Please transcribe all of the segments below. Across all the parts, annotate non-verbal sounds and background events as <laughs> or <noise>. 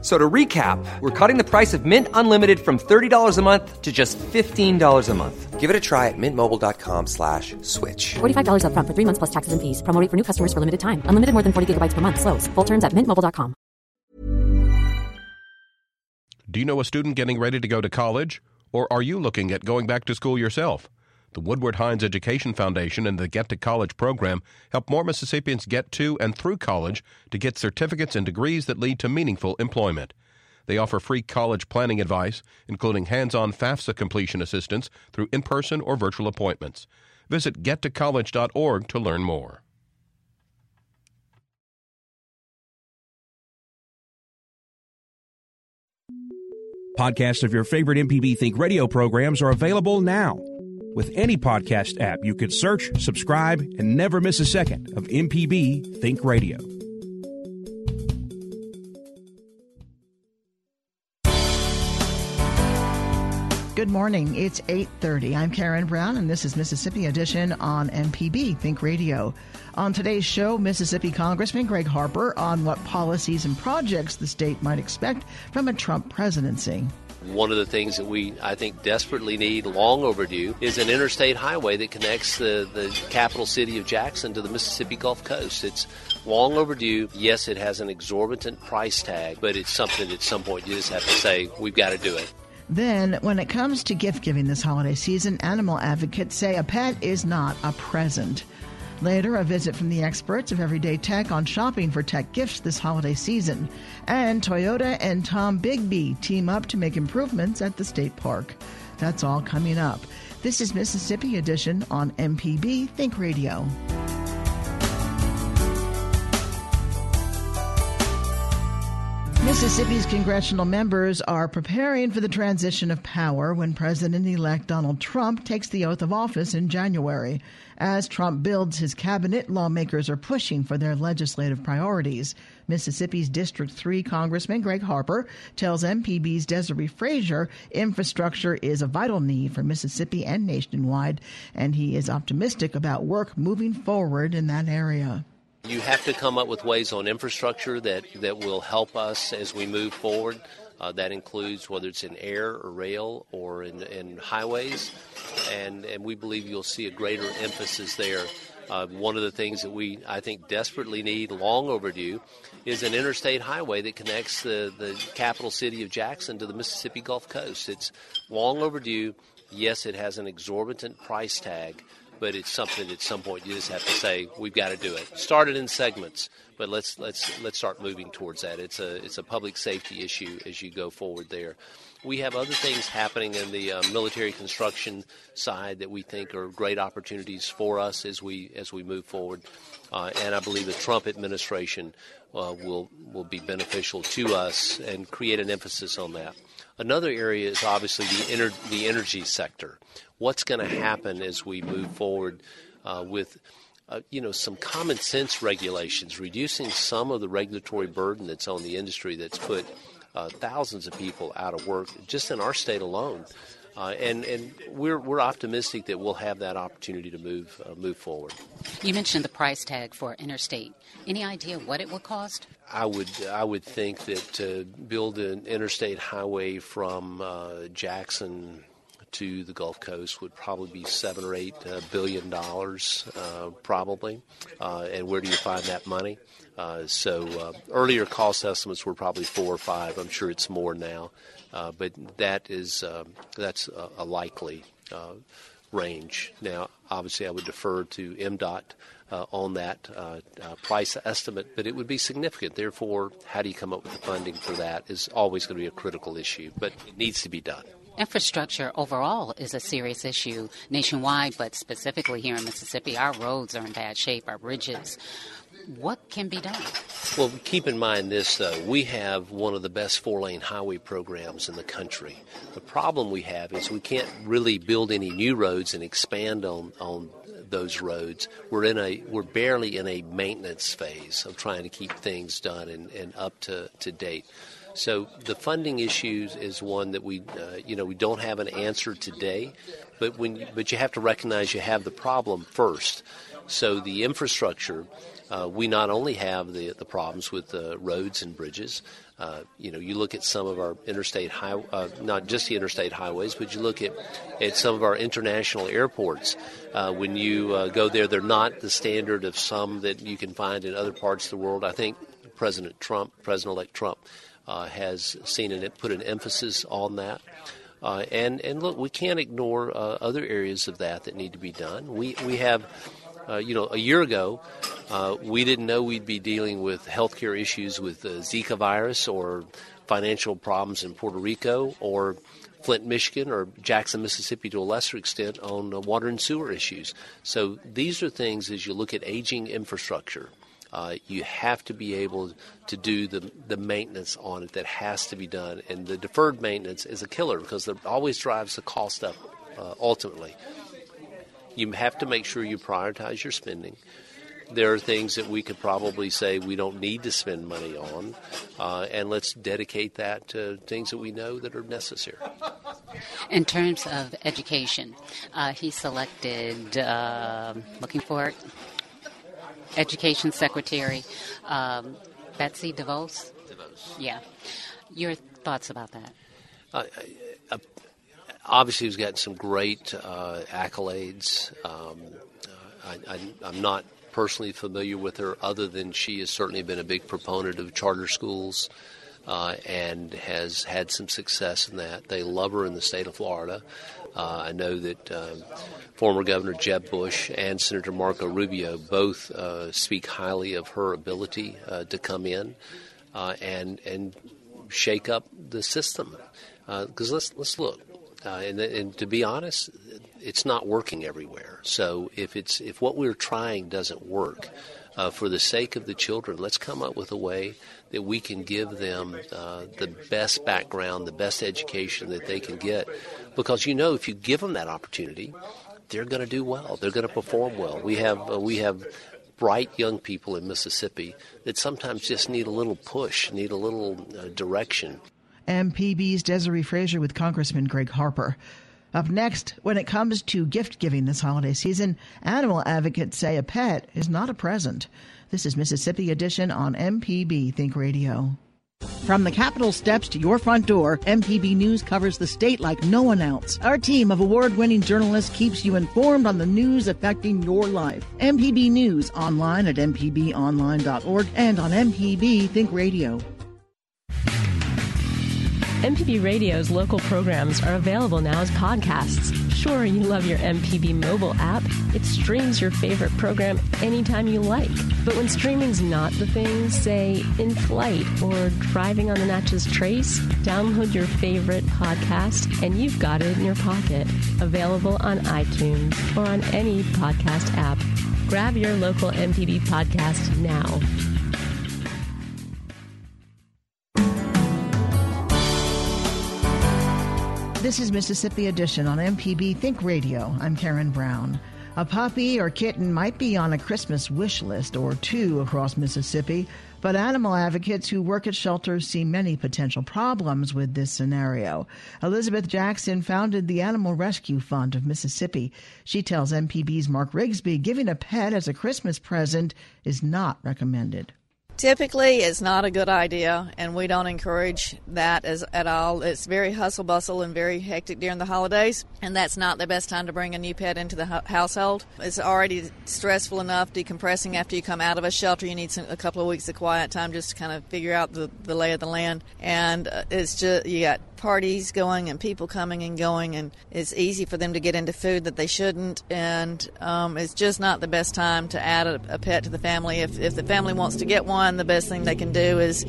So to recap, we're cutting the price of Mint Unlimited from $30 a month to just $15 a month. Give it a try at mintmobile.com slash switch. $45 up front for three months plus taxes and fees. Promo rate for new customers for limited time. Unlimited more than 40 gigabytes per month. Slows. Full terms at mintmobile.com. Do you know a student getting ready to go to college? Or are you looking at going back to school yourself? The Woodward Hines Education Foundation and the Get to College program help more Mississippians get to and through college to get certificates and degrees that lead to meaningful employment. They offer free college planning advice, including hands on FAFSA completion assistance through in person or virtual appointments. Visit gettocollege.org to learn more. Podcasts of your favorite MPB Think radio programs are available now. With any podcast app, you can search, subscribe, and never miss a second of MPB Think Radio. Good morning. It's 8:30. I'm Karen Brown and this is Mississippi Edition on MPB Think Radio. On today's show, Mississippi Congressman Gregg Harper on what policies and projects the state might expect from a Trump presidency. One of the things that we, I think, desperately need, long overdue, is an interstate highway that connects the, the capital city of Jackson to the Mississippi Gulf Coast. It's long overdue. Yes, it has an exorbitant price tag, but it's something at some point you just have to say, we've got to do it. Then, when it comes to gift giving this holiday season, animal advocates say a pet is not a present. Later, a visit from the experts of Everyday Tech on shopping for tech gifts this holiday season. And Toyota and Tombigbee team up to make improvements at the state park. That's all coming up. This is Mississippi Edition on MPB Think Radio. Mississippi's congressional members are preparing for the transition of power when President elect Donald Trump takes the oath of office in January. As Trump builds his cabinet, lawmakers are pushing for their legislative priorities. Mississippi's District 3 Congressman Gregg Harper tells MPB's Desiree Frazier infrastructure is a vital need for Mississippi and nationwide, and he is optimistic about work moving forward in that area. You have to come up with ways on infrastructure that, that will help us as we move forward. Uh, that includes whether it's in air or rail or in, in highways. And, and we believe you'll see a greater emphasis there. Uh, one of the things that we, I think, desperately need, long overdue, is an interstate highway that connects the, the capital city of Jackson to the Mississippi Gulf Coast. It's long overdue. Yes, it has an exorbitant price tag, but it's something at some point you just have to say we've got to do it. Started in segments, but let's let's let's start moving towards that. It's a it's a public safety issue as you go forward there. We have other things happening in the uh, military construction side that we think are great opportunities for us as we as we move forward, uh, and I believe the Trump administration uh, will will be beneficial to us and create an emphasis on that. Another area is obviously the, ener- the energy sector. What's going to happen as we move forward uh, with, uh, you know, some common sense regulations, reducing some of the regulatory burden that's on the industry that's put uh, thousands of people out of work just in our state alone. Uh, and and we're we're optimistic that we'll have that opportunity to move uh, move forward. You mentioned the price tag for interstate. Any idea what it would cost? I would I would think that to build an interstate highway from uh, Jackson to the Gulf Coast would probably be seven or eight uh, billion dollars, uh, probably. Uh, and where do you find that money? Uh, so uh, earlier cost estimates were probably four or five. I'm sure it's more now, uh, but that is that's a, a likely range. Now, obviously, I would defer to MDOT. Uh, on that uh, uh, price estimate, but it would be significant. Therefore, how do you come up with the funding for that is always going to be a critical issue, but it needs to be done. Infrastructure overall is a serious issue nationwide, but specifically here in Mississippi, our roads are in bad shape, our bridges. What can be done? Well, keep in mind this, though. We have one of the best four lane highway programs in the country. The problem we have is we can't really build any new roads and expand on, on those roads. We're in a we're barely in a maintenance phase of trying to keep things done and, and up to, to date. So the funding issues is one that we uh, you know we don't have an answer today, but when but you have to recognize you have the problem first. So the infrastructure, uh, we not only have the the problems with the roads and bridges. Uh, you know, you look at some of our interstate high, uh, not just the interstate highways, but you look at at some of our international airports. Uh, when you uh, go there, they're not the standard of some that you can find in other parts of the world. I think President Trump, President-elect Trump, uh, has seen and put an emphasis on that. Uh, and and look, we can't ignore other areas of that that need to be done. We we have. Uh, you know, a year ago, uh, we didn't know we'd be dealing with healthcare issues with Zika virus or financial problems in Puerto Rico or Flint, Michigan, or Jackson, Mississippi to a lesser extent on uh, water and sewer issues. So these are things as you look at aging infrastructure uh, you have to be able to do the, the maintenance on it that has to be done. And the deferred maintenance is a killer because it always drives the cost up uh, ultimately. You have to make sure you prioritize your spending. There are things that we could probably say we don't need to spend money on, uh, and let's dedicate that to things that we know that are necessary. In terms of education, uh, he selected, uh, looking for it, Education Secretary um, Betsy DeVos. DeVos. Yeah. Your thoughts about that? Uh, uh, obviously, he's gotten some great uh, accolades. Um, I, am not personally familiar with her, other than she has certainly been a big proponent of charter schools. Uh, and has had some success in that. They love her in the state of Florida. Uh, I know that um, former Governor Jeb Bush and Senator Marco Rubio both uh, speak highly of her ability uh, to come in uh, and and shake up the system. Because uh, let's let's look, uh, and, and to be honest, it's not working everywhere. So if it's if what we're trying doesn't work, uh, for the sake of the children, let's come up with a way that we can give them uh, the best background, the best education that they can get. Because you know, if you give them that opportunity, they're going to do well. They're going to perform well. We have uh, we have bright young people in Mississippi that sometimes just need a little push, need a little uh, direction. MPB's Desiree Frazier with Congressman Gregg Harper. Up next, when it comes to gift giving this holiday season, animal advocates say a pet is not a present. This is Mississippi Edition on MPB Think Radio. From the Capitol steps to your front door, MPB News covers the state like no one else. Our team of award winning journalists keeps you informed on the news affecting your life. MPB News online at MPBOnline.org and on MPB Think Radio. MPB Radio's local programs are available now as podcasts. Sure, you love your MPB mobile app. It streams your favorite program anytime you like. But when streaming's not the thing, say in flight or driving on the Natchez Trace, download your favorite podcast and you've got it in your pocket. Available on iTunes or on any podcast app. Grab your local MPB podcast now. This is Mississippi Edition on MPB Think Radio. I'm Karen Brown. A puppy or kitten might be on a Christmas wish list or two across Mississippi, but animal advocates who work at shelters see many potential problems with this scenario. Elizabeth Jackson founded the Animal Rescue Fund of Mississippi. She tells MPB's Mark Rigsby giving a pet as a Christmas present is not recommended. Typically, it's not a good idea, and we don't encourage that as, at all. It's very hustle bustle and very hectic during the holidays, and that's not the best time to bring a new pet into the household. It's already stressful enough decompressing after you come out of a shelter. You need some, a couple of weeks of quiet time just to kind of figure out the, the lay of the land, and uh, it's just you got parties going and people coming and going, and it's easy for them to get into food that they shouldn't. And um, it's just not the best time to add a, a, pet to the family. If, if the family wants to get one, the best thing they can do is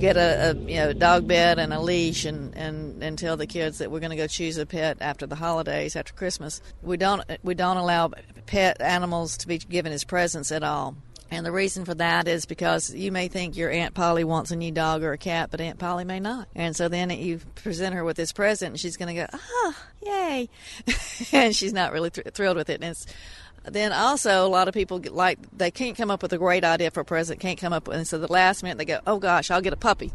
get a, a you know dog bed and a leash, and, and, and tell the kids that we're going to go choose a pet after the holidays, after Christmas. We don't we don't allow pet animals to be given as presents at all. And the reason for that is because you may think your Aunt Polly wants a new dog or a cat, but Aunt Polly may not. And so then you present her with this present, and she's going to go, ah, yay. <laughs> and she's not really th- thrilled with it. And it's then also a lot of people get like they can't come up with a great idea for a present, can't come up with, and so the last minute they go, oh gosh, I'll get a puppy,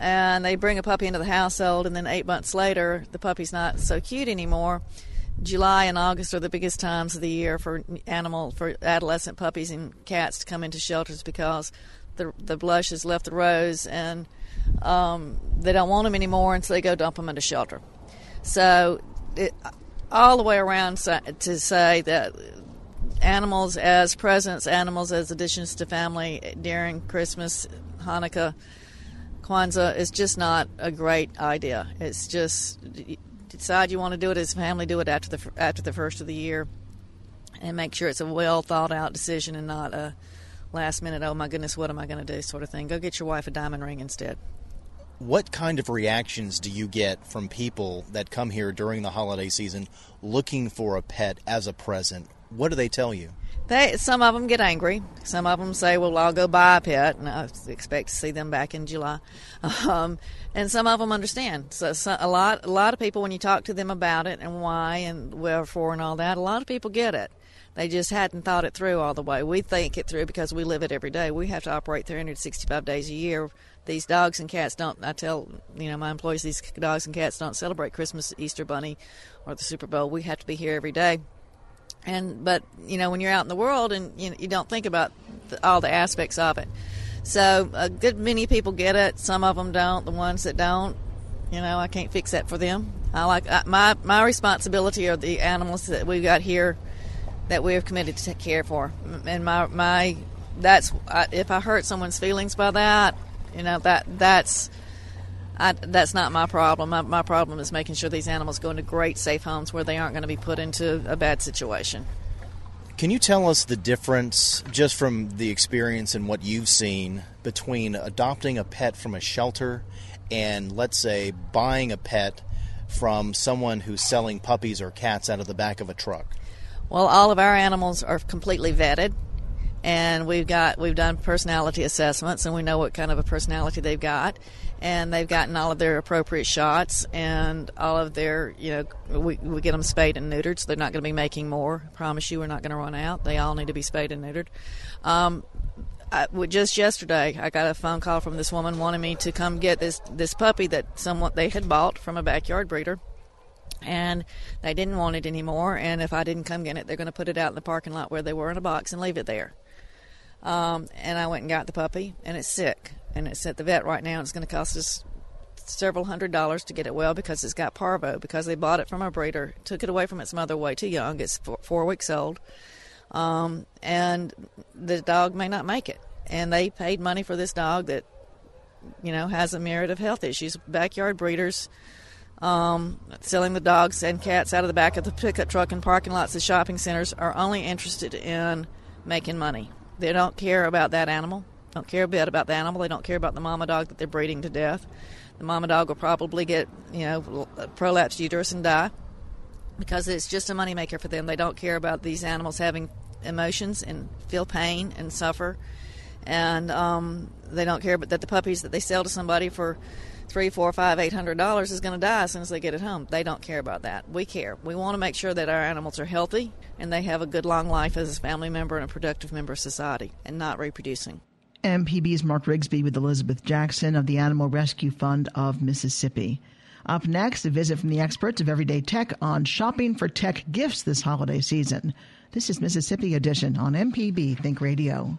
and they bring a puppy into the household, and then eight months later the puppy's not so cute anymore. July and August are the biggest times of the year for animal for adolescent puppies and cats to come into shelters because the the blush has left the rose and um, they don't want them anymore, and so they go dump them into shelter. So, it, all the way around to say that animals as presents, animals as additions to family during Christmas, Hanukkah, Kwanzaa is just not a great idea. It's just decide you want to do it as a family, do it after the after the first of the year, and make sure it's a well thought out decision and not a last minute. Oh my goodness, what am I going to do? Sort of thing. Go get your wife a diamond ring instead. What kind of reactions do you get from people that come here during the holiday season looking for a pet as a present? What do they tell you? They some of them get angry. Some of them say, "Well, I'll go buy a pet," and I expect to see them back in July. <laughs> Um, and some of them understand. So, so, a lot, a lot of people, when you talk to them about it and why and wherefore and all that, a lot of people get it. They just hadn't thought it through all the way. We think it through because we live it every day. We have to operate 365 days a year. These dogs and cats don't. I tell you know my employees these dogs and cats don't celebrate Christmas, Easter Bunny, or the Super Bowl. We have to be here every day and but you know when you're out in the world and you, you don't think about the, all the aspects of it. So a good many people get it. Some of them don't. The ones that don't you know i can't fix that for them. I like I, my my responsibility are the animals that we've got here that we have committed to take care for. And my my that's if i hurt someone's feelings by that you know that that's I, that's not my problem. My, my, problem is making sure these animals go into great, safe homes where they aren't going to be put into a bad situation. Can you tell us the difference, just from the experience and what you've seen, between adopting a pet from a shelter and, let's say, buying a pet from someone who's selling puppies or cats out of the back of a truck? Well, all of our animals are completely vetted and we've got we've done personality assessments and we know what kind of a personality they've got. And they've gotten all of their appropriate shots and all of their you know we, we get them spayed and neutered so they're not going to be making more. I promise you we're not going to run out. They all need to be spayed and neutered. Um, I, just yesterday I got a phone call from this woman wanting me to come get this this puppy that someone they had bought from a backyard breeder and they didn't want it anymore. And if I didn't come get it they're going to put it out in the parking lot where they were in a box and leave it there um, and I went and got the puppy, and it's sick. And it's at the vet right now. It's going to cost us several hundred dollars to get it well because it's got parvo because they bought it from a breeder, took it away from its mother way too young. It's four, four weeks old, um, and the dog may not make it. And they paid money for this dog that, you know, has a myriad of health issues. Backyard breeders. Um, selling the dogs and cats out of the back of the pickup truck in parking lots of shopping centers are only interested in making money. They don't care about that animal. Don't care a bit about the animal. They don't care about the mama dog that they're breeding to death. The mama dog will probably get, you know, prolapsed uterus and die because it's just a moneymaker for them. They don't care about these animals having emotions and feel pain and suffer, and um, they don't care but that the puppies that they sell to somebody for three, four, five, eight hundred dollars is going to die as soon as they get it home. They don't care about that. We care. We want to make sure that our animals are healthy and they have a good long life as a family member and a productive member of society and not reproducing. MPB's Mark Rigsby with Elizabeth Jackson of the Animal Rescue Fund of Mississippi. Up next, a visit from the experts of Everyday Tech on shopping for tech gifts this holiday season. This is Mississippi Edition on MPB Think Radio.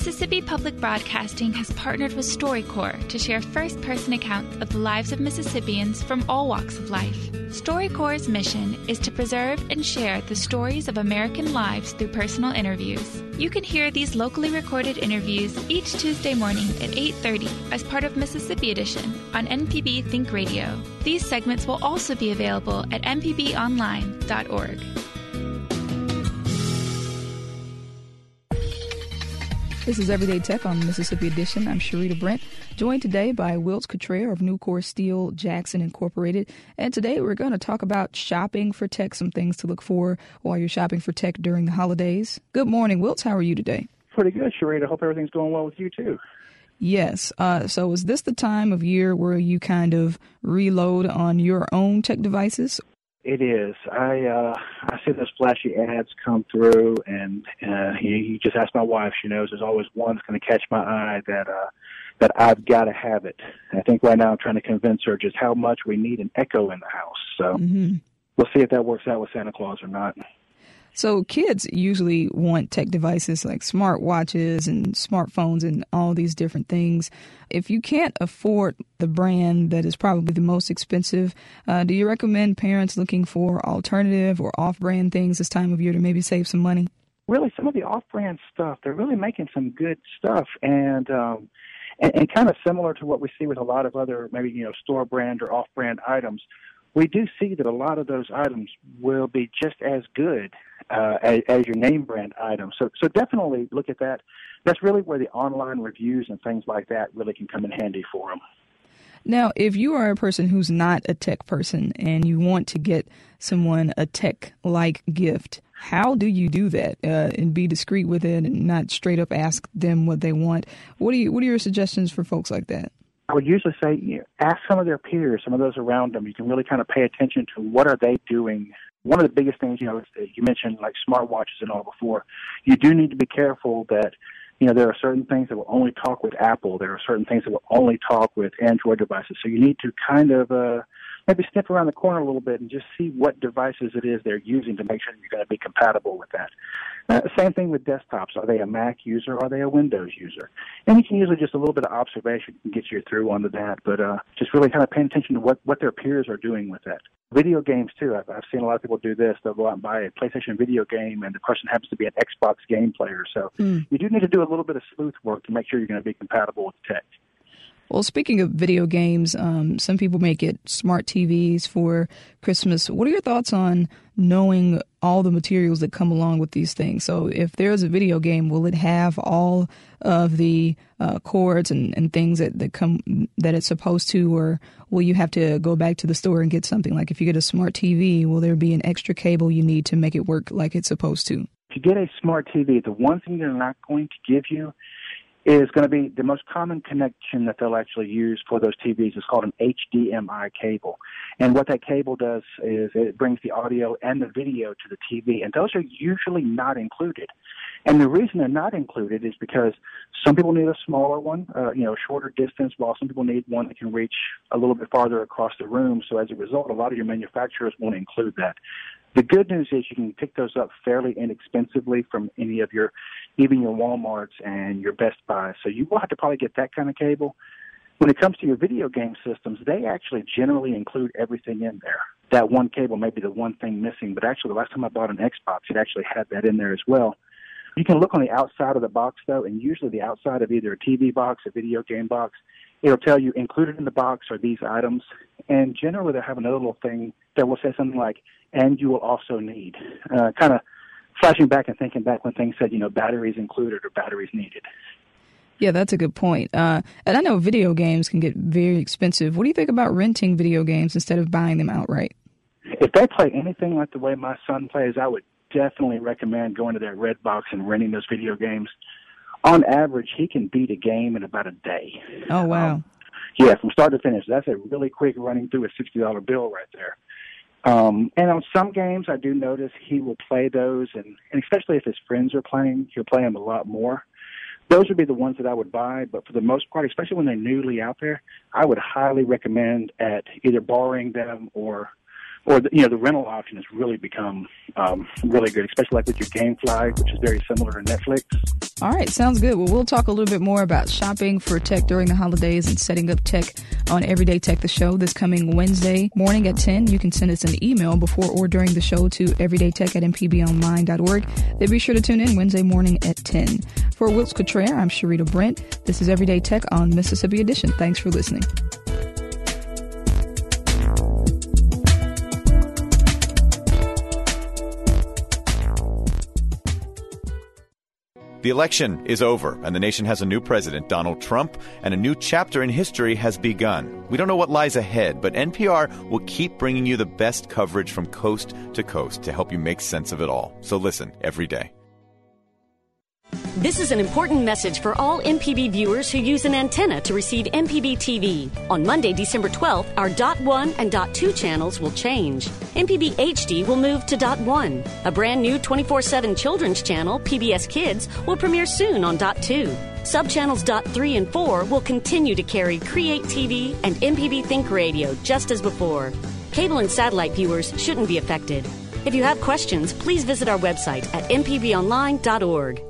Mississippi Public Broadcasting has partnered with StoryCorps to share first person accounts of the lives of Mississippians from all walks of life. StoryCorps' mission is to preserve and share the stories of American lives through personal interviews. You can hear these locally recorded interviews each Tuesday morning at 8:30 as part of Mississippi Edition on MPB Think Radio. These segments will also be available at mpbonline.org. This is Everyday Tech on Mississippi Edition. I'm Sharita Brent, joined today by Wilts Cottrell of Nucor Steel Jackson Incorporated. And today we're going to talk about shopping for tech, some things to look for while you're shopping for tech during the holidays. Good morning, Wilts. How are you today? Pretty good, Sharita. Hope everything's going well with you too. Yes. Uh, so is this the time of year where you kind of reload on your own tech devices? It is. I uh, I see those flashy ads come through, and uh, you, you just ask my wife. She knows there's always one that's going to catch my eye that uh, that I've got to have it. I think right now I'm trying to convince her just how much we need an Echo in the house. So mm-hmm. we'll see if that works out with Santa Claus or not. So kids usually want tech devices like smartwatches and smartphones and all these different things. If you can't afford the brand that is probably the most expensive, uh, do you recommend parents looking for alternative or off-brand things this time of year to maybe save some money? Really, some of the off-brand stuff, they're really making some good stuff, and um, and, and kind of similar to what we see with a lot of other maybe you know store brand or off-brand items we do see that a lot of those items will be just as good uh, as, as your name brand item. So, so definitely look at that. That's really where the online reviews and things like that really can come in handy for them. Now, if you are a person who's not a tech person and you want to get someone a tech like gift, how do you do that uh, and be discreet with it and not straight up ask them what they want? What are you, What are your suggestions for folks like that? I would usually say you know, ask some of their peers, some of those around them. You can really kind of pay attention to what are they doing one of the biggest things, you know, you mentioned like smartwatches and all before. You do need to be careful that, you know, there are certain things that will only talk with Apple. There are certain things that will only talk with Android devices. So you need to kind of uh, maybe sniff around the corner a little bit and just see what devices it is they're using to make sure you're going to be compatible with that. Uh, same thing with desktops. Are they a Mac user? Are they a Windows user? And you can usually just a little bit of observation can get you through onto that. But uh, just really kind of paying attention to what, what their peers are doing with that. Video games too. I've, I've seen a lot of people do this. They'll go out and buy a PlayStation video game, and the person happens to be an Xbox game player. So mm. you do need to do a little bit of sleuth work to make sure you're going to be compatible with tech. Well, speaking of video games, um, some people may get smart TVs for Christmas. What are your thoughts on knowing all the materials that come along with these things? So, if there's a video game, will it have all of the uh, cords and, and things that, that come that it's supposed to, or will you have to go back to the store and get something? Like if you get a smart TV, will there be an extra cable you need to make it work like it's supposed to? To get a smart TV, the one thing they're not going to give you is going to be the most common connection that they'll actually use for those TVs is called an HDMI cable. And what that cable does is it brings the audio and the video to the TV, and those are usually not included. And the reason they're not included is because some people need a smaller one, uh, you know, shorter distance, while some people need one that can reach a little bit farther across the room. So as a result, a lot of your manufacturers won't include that. The good news is you can pick those up fairly inexpensively from any of your, even your WalMarts and your Best Buys. So you will have to probably get that kind of cable. When it comes to your video game systems, they actually generally include everything in there. That one cable may be the one thing missing, but actually the last time I bought an Xbox, it actually had that in there as well. You can look on the outside of the box though, and usually the outside of either a TV box, a video game box, it'll tell you included in the box are these items. And generally they'll have another little thing that will say something like, and you will also need. Uh, kind of flashing back and thinking back when things said, you know, batteries included or batteries needed. Yeah, that's a good point. Uh, and I know video games can get very expensive. What do you think about renting video games instead of buying them outright? If they play anything like the way my son plays, I would definitely recommend going to that Redbox and renting those video games. On average, he can beat a game in about a day. Oh wow! Um, yeah, from start to finish. That's a really quick running through a sixty dollar bill right there. Um, and on some games, I do notice he will play those, and, and especially if his friends are playing, he'll play them a lot more. Those would be the ones that I would buy, but for the most part, especially when they're newly out there, I would highly recommend at either borrowing them or or the, you know the rental option has really become um, really good, especially like with your GameFly, which is very similar to Netflix. All right, sounds good. Well, we'll talk a little bit more about shopping for tech during the holidays and setting up tech on Everyday Tech the Show this coming Wednesday morning at 10. You can send us an email before or during the show to everydaytech at mpbonline.org. Then be sure to tune in Wednesday morning at 10. For Wilts Cottrell, I'm Sharita Brent. This is Everyday Tech on Mississippi Edition. Thanks for listening. The election is over, and the nation has a new president, Donald Trump, and a new chapter in history has begun. We don't know what lies ahead, but NPR will keep bringing you the best coverage from coast to coast to help you make sense of it all. So listen every day. This is an important message for all MPB viewers who use an antenna to receive MPB TV. On Monday, December 12th, our Dot 1 and Dot 2 channels will change. MPB HD will move to Dot 1. A brand new 24 7 children's channel, PBS Kids, will premiere soon on Dot 2. Subchannels Dot 3 and 4 will continue to carry Create TV and MPB Think Radio just as before. Cable and satellite viewers shouldn't be affected. If you have questions, please visit our website at mpbonline.org.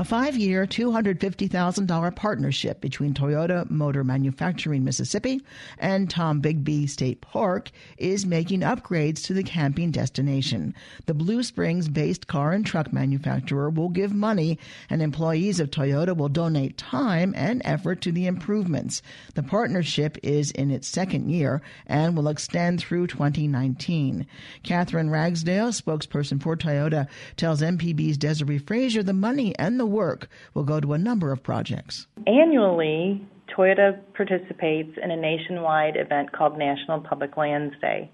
A five year, $250,000 partnership between Toyota Motor Manufacturing Mississippi and Tombigbee State Park is making upgrades to the camping destination. The Blue Springs based car and truck manufacturer will give money, and employees of Toyota will donate time and effort to the improvements. The partnership is in its second year and will extend through 2019. Catherine Ragsdale, spokesperson for Toyota, tells MPB's Desiree Frazier the money and the work will go to a number of projects. Annually, Toyota participates in a nationwide event called National Public Lands Day.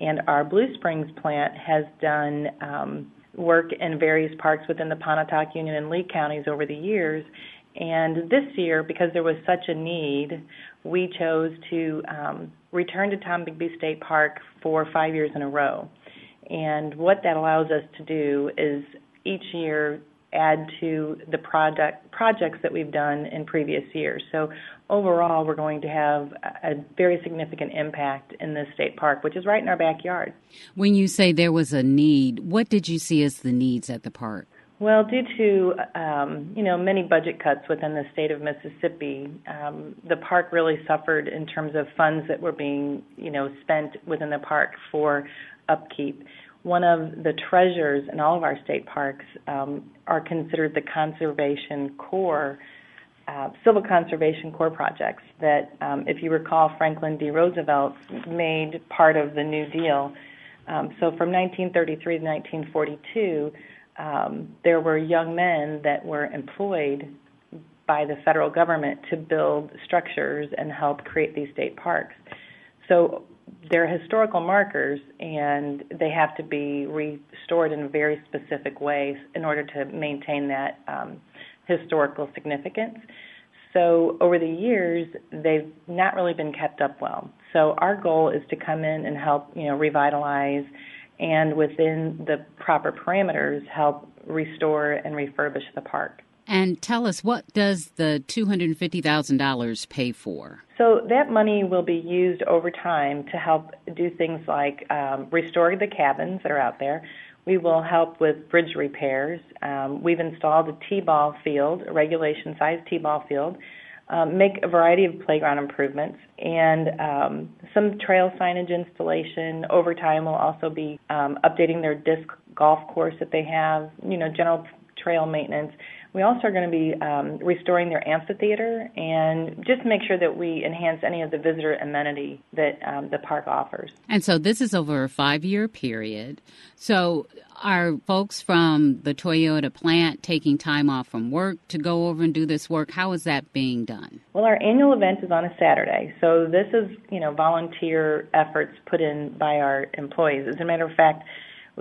And our Blue Springs plant has done um, work in various parks within the Pontotoc, Union, and Lee counties over the years. And this year, because there was such a need, we chose to um, return to Tombigbee State Park for five years in a row. And what that allows us to do is each year add to the product projects that we've done in previous years. So overall, we're going to have a very significant impact in this state park, which is right in our backyard. When you say there was a need, what did you see as the needs at the park? Well, due to um, you know many budget cuts within the state of Mississippi, um, the park really suffered in terms of funds that were being you know spent within the park for upkeep one of the treasures in all of our state parks um, are considered the Conservation Corps, uh, civil Conservation Corps projects that, um, if you recall, Franklin D. Roosevelt made part of the New Deal. Um, so from 1933 to 1942, um, there were young men that were employed by the federal government to build structures and help create these state parks. So they're historical markers and they have to be restored in very specific ways in order to maintain that um, historical significance. So over the years, they've not really been kept up well. So our goal is to come in and help, you know, revitalize and within the proper parameters help restore and refurbish the park. And tell us, what does the $250,000 pay for? So that money will be used over time to help do things like um, restore the cabins that are out there. We will help with bridge repairs. Um, we've installed a T-ball field, a regulation-sized T-ball field. Um, make a variety of playground improvements and um, some trail signage installation. Over time, we'll also be um, updating their disc golf course that they have. You know, general trail maintenance we also are going to be um, restoring their amphitheater and just make sure that we enhance any of the visitor amenity that um, the park offers. And so this is over a five year period. So are folks from the Toyota plant taking time off from work to go over and do this work? How is that being done? Well, our annual event is on a Saturday. So this is, you know, volunteer efforts put in by our employees. As a matter of fact,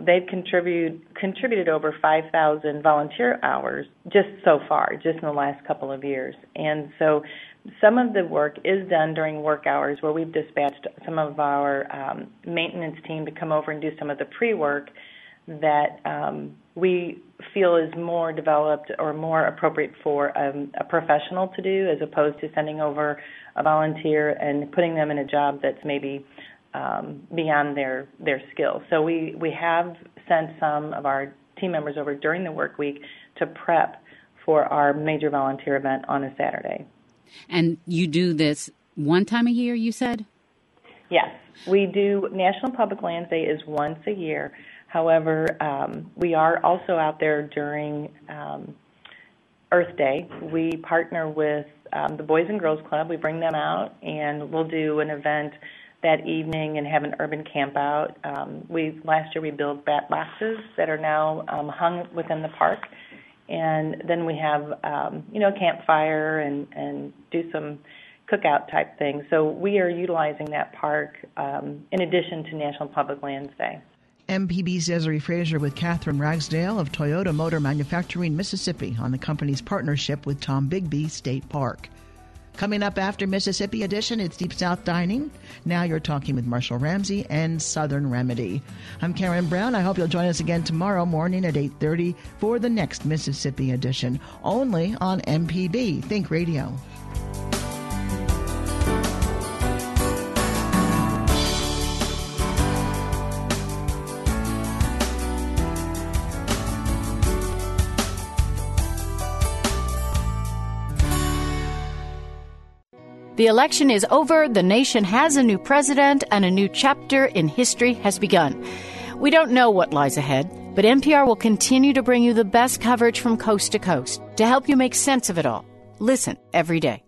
they've contributed contributed over 5,000 volunteer hours just so far, just in the last couple of years. And so some of the work is done during work hours where we've dispatched some of our um, maintenance team to come over and do some of the pre-work that um, we feel is more developed or more appropriate for um, a professional to do as opposed to sending over a volunteer and putting them in a job that's maybe um, beyond their their skills. So we we have sent some of our team members over during the work week to prep for our major volunteer event on a Saturday. And you do this one time a year, you said? Yes, we do. National Public Lands Day is once a year. However, um, we are also out there during um, Earth Day. We partner with um, the Boys and Girls Club. We bring them out, and we'll do an event that evening and have an urban camp out. Um, we last year we built bat boxes that are now um, hung within the park, and then we have um, you know a campfire and and do some cookout type things. So we are utilizing that park um, in addition to National Public Lands Day. MPB's Desiree Frazier with Catherine Ragsdale of Toyota Motor Manufacturing Mississippi on the company's partnership with Tombigbee State Park. Coming up after Mississippi Edition, it's Deep South Dining. Now you're talking with Marshall Ramsey and Southern Remedy. I'm Karen Brown. I hope you'll join us again tomorrow morning at 8:30 for the next Mississippi Edition, only on MPB Think Radio. The election is over, the nation has a new president, and a new chapter in history has begun. We don't know what lies ahead, but NPR will continue to bring you the best coverage from coast to coast to help you make sense of it all. Listen every day.